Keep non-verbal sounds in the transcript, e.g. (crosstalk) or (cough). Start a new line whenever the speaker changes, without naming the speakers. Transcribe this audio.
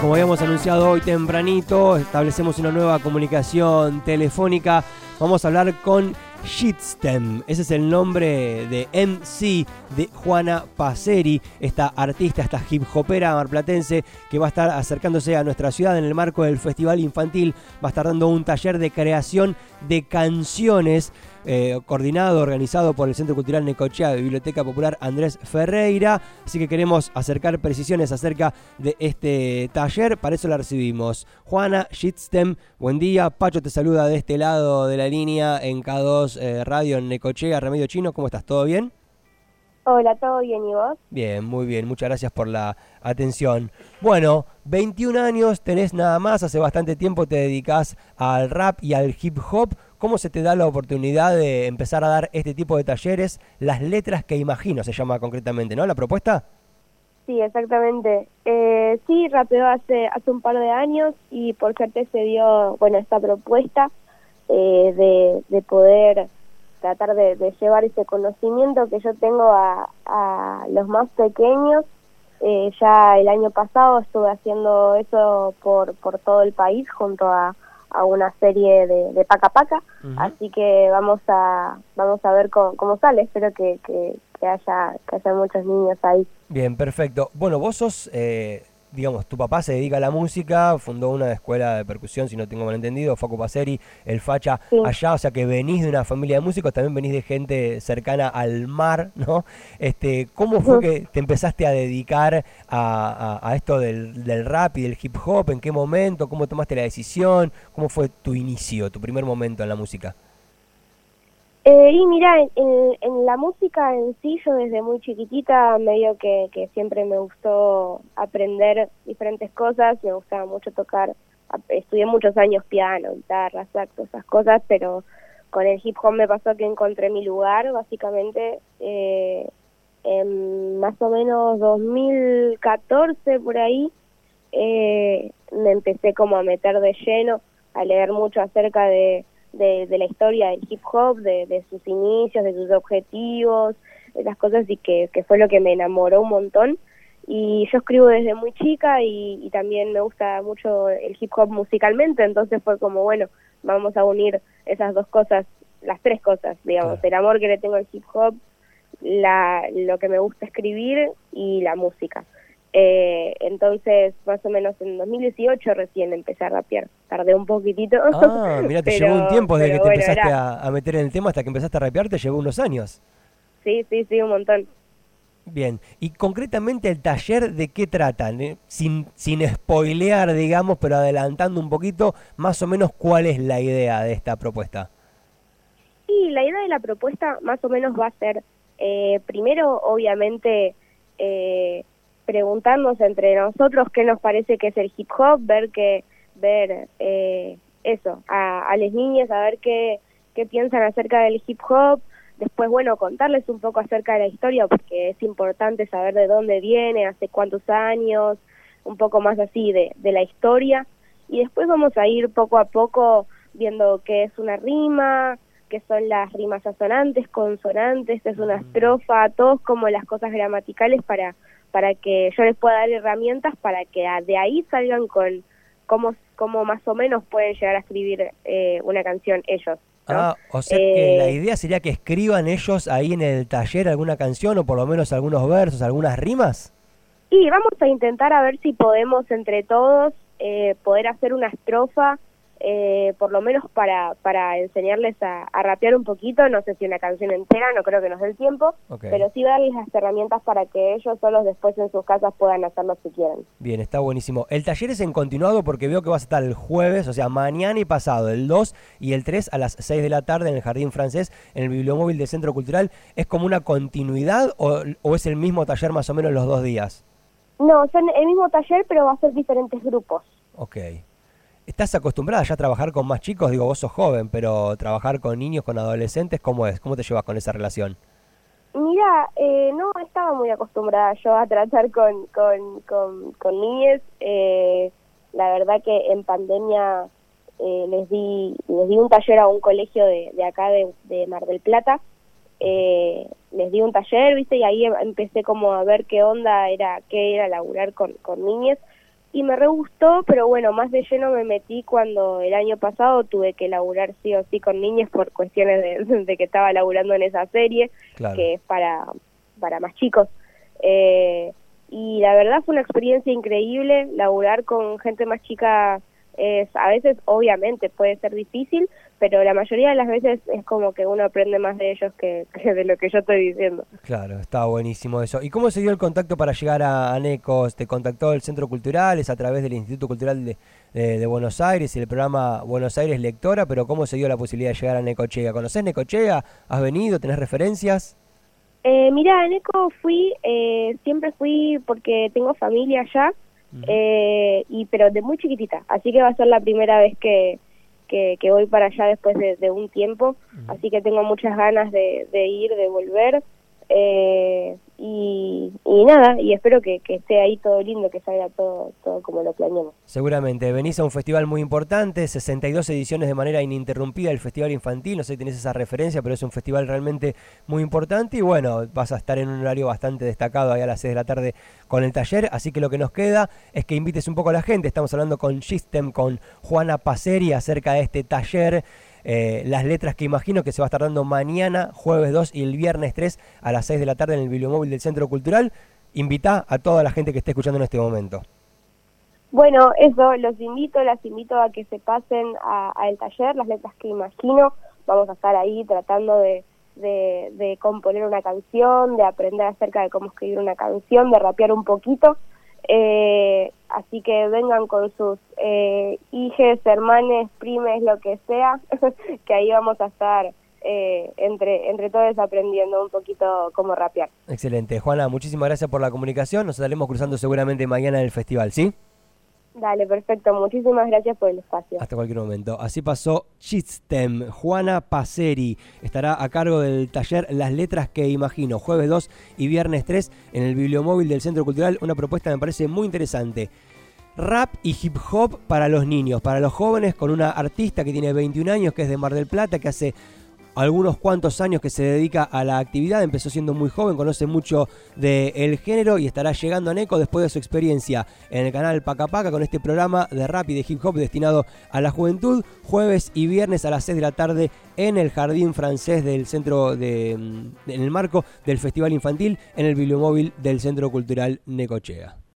como habíamos anunciado hoy tempranito, establecemos una nueva comunicación telefónica. Vamos a hablar con Shitstem. Ese es el nombre de MC de Juana Paceri, esta artista, esta hip hopera marplatense que va a estar acercándose a nuestra ciudad en el marco del Festival Infantil. Va a estar dando un taller de creación de canciones eh, coordinado, organizado por el Centro Cultural Necochea de Biblioteca Popular Andrés Ferreira. Así que queremos acercar precisiones acerca de este taller. Para eso la recibimos. Juana Shitstem, buen día. Pacho te saluda de este lado de la línea en K2 eh, Radio en Necochea, Remedio Chino. ¿Cómo estás? ¿Todo bien?
Hola, ¿todo bien y vos?
Bien, muy bien, muchas gracias por la atención. Bueno, 21 años tenés nada más, hace bastante tiempo te dedicas al rap y al hip hop. ¿Cómo se te da la oportunidad de empezar a dar este tipo de talleres? Las letras que imagino se llama concretamente, ¿no? ¿La propuesta?
Sí, exactamente. Eh, sí, rapeo hace, hace un par de años y por suerte se dio, bueno, esta propuesta eh, de, de poder tratar de, llevar ese conocimiento que yo tengo a, a los más pequeños. Eh, ya el año pasado estuve haciendo eso por, por todo el país junto a a una serie de, de Paca Paca, así que vamos a vamos a ver cómo, cómo sale, espero que, que, haya que haya muchos niños ahí.
Bien, perfecto. Bueno, vos sos eh, digamos, tu papá se dedica a la música, fundó una escuela de percusión, si no tengo mal entendido, Facu Paceri, el Facha allá, o sea que venís de una familia de músicos, también venís de gente cercana al mar, ¿no? Este, ¿Cómo fue que te empezaste a dedicar a, esto del, del, rap y del hip hop? ¿En qué momento? ¿Cómo tomaste la decisión? ¿Cómo fue tu inicio, tu primer momento en la música?
Eh, y mira, en, la música en sí, yo desde muy chiquitita medio que, que siempre me gustó aprender diferentes cosas, me gustaba mucho tocar, estudié muchos años piano, guitarra, saxo, esas cosas, pero con el hip hop me pasó que encontré mi lugar, básicamente, eh, en más o menos 2014 por ahí, eh, me empecé como a meter de lleno, a leer mucho acerca de de, de la historia del hip hop, de, de, sus inicios, de sus objetivos, de las cosas y que, que fue lo que me enamoró un montón. Y yo escribo desde muy chica y, también me gusta mucho el hip hop musicalmente, entonces fue como, bueno, vamos a unir esas dos cosas, las tres cosas, digamos, el amor que le tengo al hip hop, la, lo que me gusta escribir y la música. Eh, entonces, más o menos en 2018 recién empecé a rapear. Tardé un poquitito.
Ah, (laughs) mira, te llevó un tiempo desde que te empezaste a, meter en el tema hasta que empezaste a rapear, te llevó unos años.
Sí, sí, sí, un montón.
Bien, y concretamente el taller, ¿de qué tratan? Eh, sin, sin spoilear, digamos, pero adelantando un poquito, más o menos cuál es la idea de esta propuesta.
Sí, la idea de la propuesta más o menos va a ser, eh, primero, obviamente, eh, preguntarnos entre nosotros qué nos parece que es el hip hop, ver que ver eh, eso, a, a las niñas, a ver qué, qué piensan acerca del hip hop, después, bueno, contarles un poco acerca de la historia, porque es importante saber de dónde viene, hace cuántos años, un poco más así de, de la historia, y después vamos a ir poco a poco viendo qué es una rima, qué son las rimas asonantes, consonantes, es una estrofa, todos como las cosas gramaticales para para que yo les pueda dar herramientas para que de ahí salgan con cómo, cómo más o menos pueden llegar a escribir eh, una canción ellos.
Ah, o sea que la eh, idea sería que escriban ellos ahí en el taller alguna canción o por lo menos algunos versos, algunas rimas.
Y vamos a intentar a ver si podemos entre todos eh, poder hacer una estrofa eh, por lo menos para, para enseñarles a, rapear un poquito, no sé si una canción entera, no creo que nos dé el tiempo, pero sí darles las herramientas para que ellos solos después en sus casas puedan hacerlo si quieren.
Bien, está buenísimo. El taller es en continuado porque veo que vas a estar el jueves, o sea, mañana y pasado, el 2 y el 3 a las 6 de la tarde en el Jardín Francés, en el Bibliomóvil del Centro Cultural. ¿Es como una continuidad o, o es el mismo taller más o menos los dos días?
No, son el mismo taller, pero va a ser diferentes grupos.
Ok. ¿Estás acostumbrada ya a trabajar con más chicos? Digo, vos sos joven, pero trabajar con niños, con adolescentes, ¿cómo es? ¿Cómo te llevas con esa relación?
Mira, eh, no estaba muy acostumbrada yo a tratar con, con, con, con. Eh, la verdad que en pandemia eh, les di les di un taller a un colegio de, de acá de, de, Mar del Plata. les di un taller, viste, y ahí empecé como a ver qué onda era, qué era laburar con, con y me re gustó, pero bueno, más de lleno me metí cuando el año pasado tuve que laburar sí o sí con niños por cuestiones de, (laughs) que estaba laburando en esa serie, que es para, para más chicos. Eh, y la verdad fue una experiencia increíble, laburar con gente más chica es a veces obviamente puede ser difícil, pero la mayoría de las veces es como que uno aprende más de ellos que, (laughs) de lo que yo estoy diciendo.
Claro, está buenísimo eso. ¿Y cómo se dio el contacto para llegar a, Necos? ¿Te contactó el Centro Cultural? ¿Es a través del Instituto Cultural de, de, Buenos Aires y el programa Buenos Aires Lectora? ¿Pero cómo se dio la posibilidad de llegar a Necochea? ¿Conoces Necochea? ¿Has venido? ¿Tenés referencias?
Eh, mira, a Neco fui, eh, siempre fui porque tengo familia allá eh, y pero de muy chiquitita, así que va a ser la primera vez que, que, voy para allá después de, un tiempo, así que tengo muchas ganas de, de ir, de volver. Eh, y, nada, y espero que, esté ahí todo lindo, que salga todo, todo como lo planeamos.
Seguramente, venís a un festival muy importante, 62 ediciones de manera ininterrumpida, el Festival Infantil, no sé si tenés esa referencia, pero es un festival realmente muy importante y bueno, vas a estar en un horario bastante destacado ahí a las 6 de la tarde con el taller, así que lo que nos queda es que invites un poco a la gente, estamos hablando con System, con Juana Paceri acerca de este taller. Eh, las letras que imagino que se va a estar dando mañana, jueves 2 y el viernes 3 a las 6 de la tarde en el bibliomóvil del Centro Cultural. Invita a toda la gente que esté escuchando en este momento.
Bueno, eso, los invito, las invito a que se pasen al taller, las letras que imagino. Vamos a estar ahí tratando de, de, componer una canción, de aprender acerca de cómo escribir una canción, de rapear un poquito. Eh, así que vengan con sus eh, hijes, hermanes, primes, lo que sea, (laughs) que ahí vamos a estar eh, entre, entre todos aprendiendo un poquito cómo rapear.
Excelente. Juana, muchísimas gracias por la comunicación. Nos estaremos cruzando seguramente mañana en el festival, ¿sí?
Dale, perfecto. Muchísimas gracias por el espacio.
Hasta cualquier momento. Así pasó Chistem. Juana Paceri estará a cargo del taller Las Letras que Imagino, jueves 2 y viernes 3 en el bibliomóvil del Centro Cultural. Una propuesta me parece muy interesante. Rap y hip hop para los niños, para los jóvenes, con una artista que tiene 21 años, que es de Mar del Plata, que hace algunos cuantos años que se dedica a la actividad, empezó siendo muy joven, conoce mucho del género y estará llegando a Neco después de su experiencia en el canal Paca Paca con este programa de rap y de hip hop destinado a la juventud, jueves y viernes a las 6 de la tarde en el Jardín Francés del Centro de, mm, en el marco del Festival Infantil en el Bibliomóvil del Centro Cultural Necochea.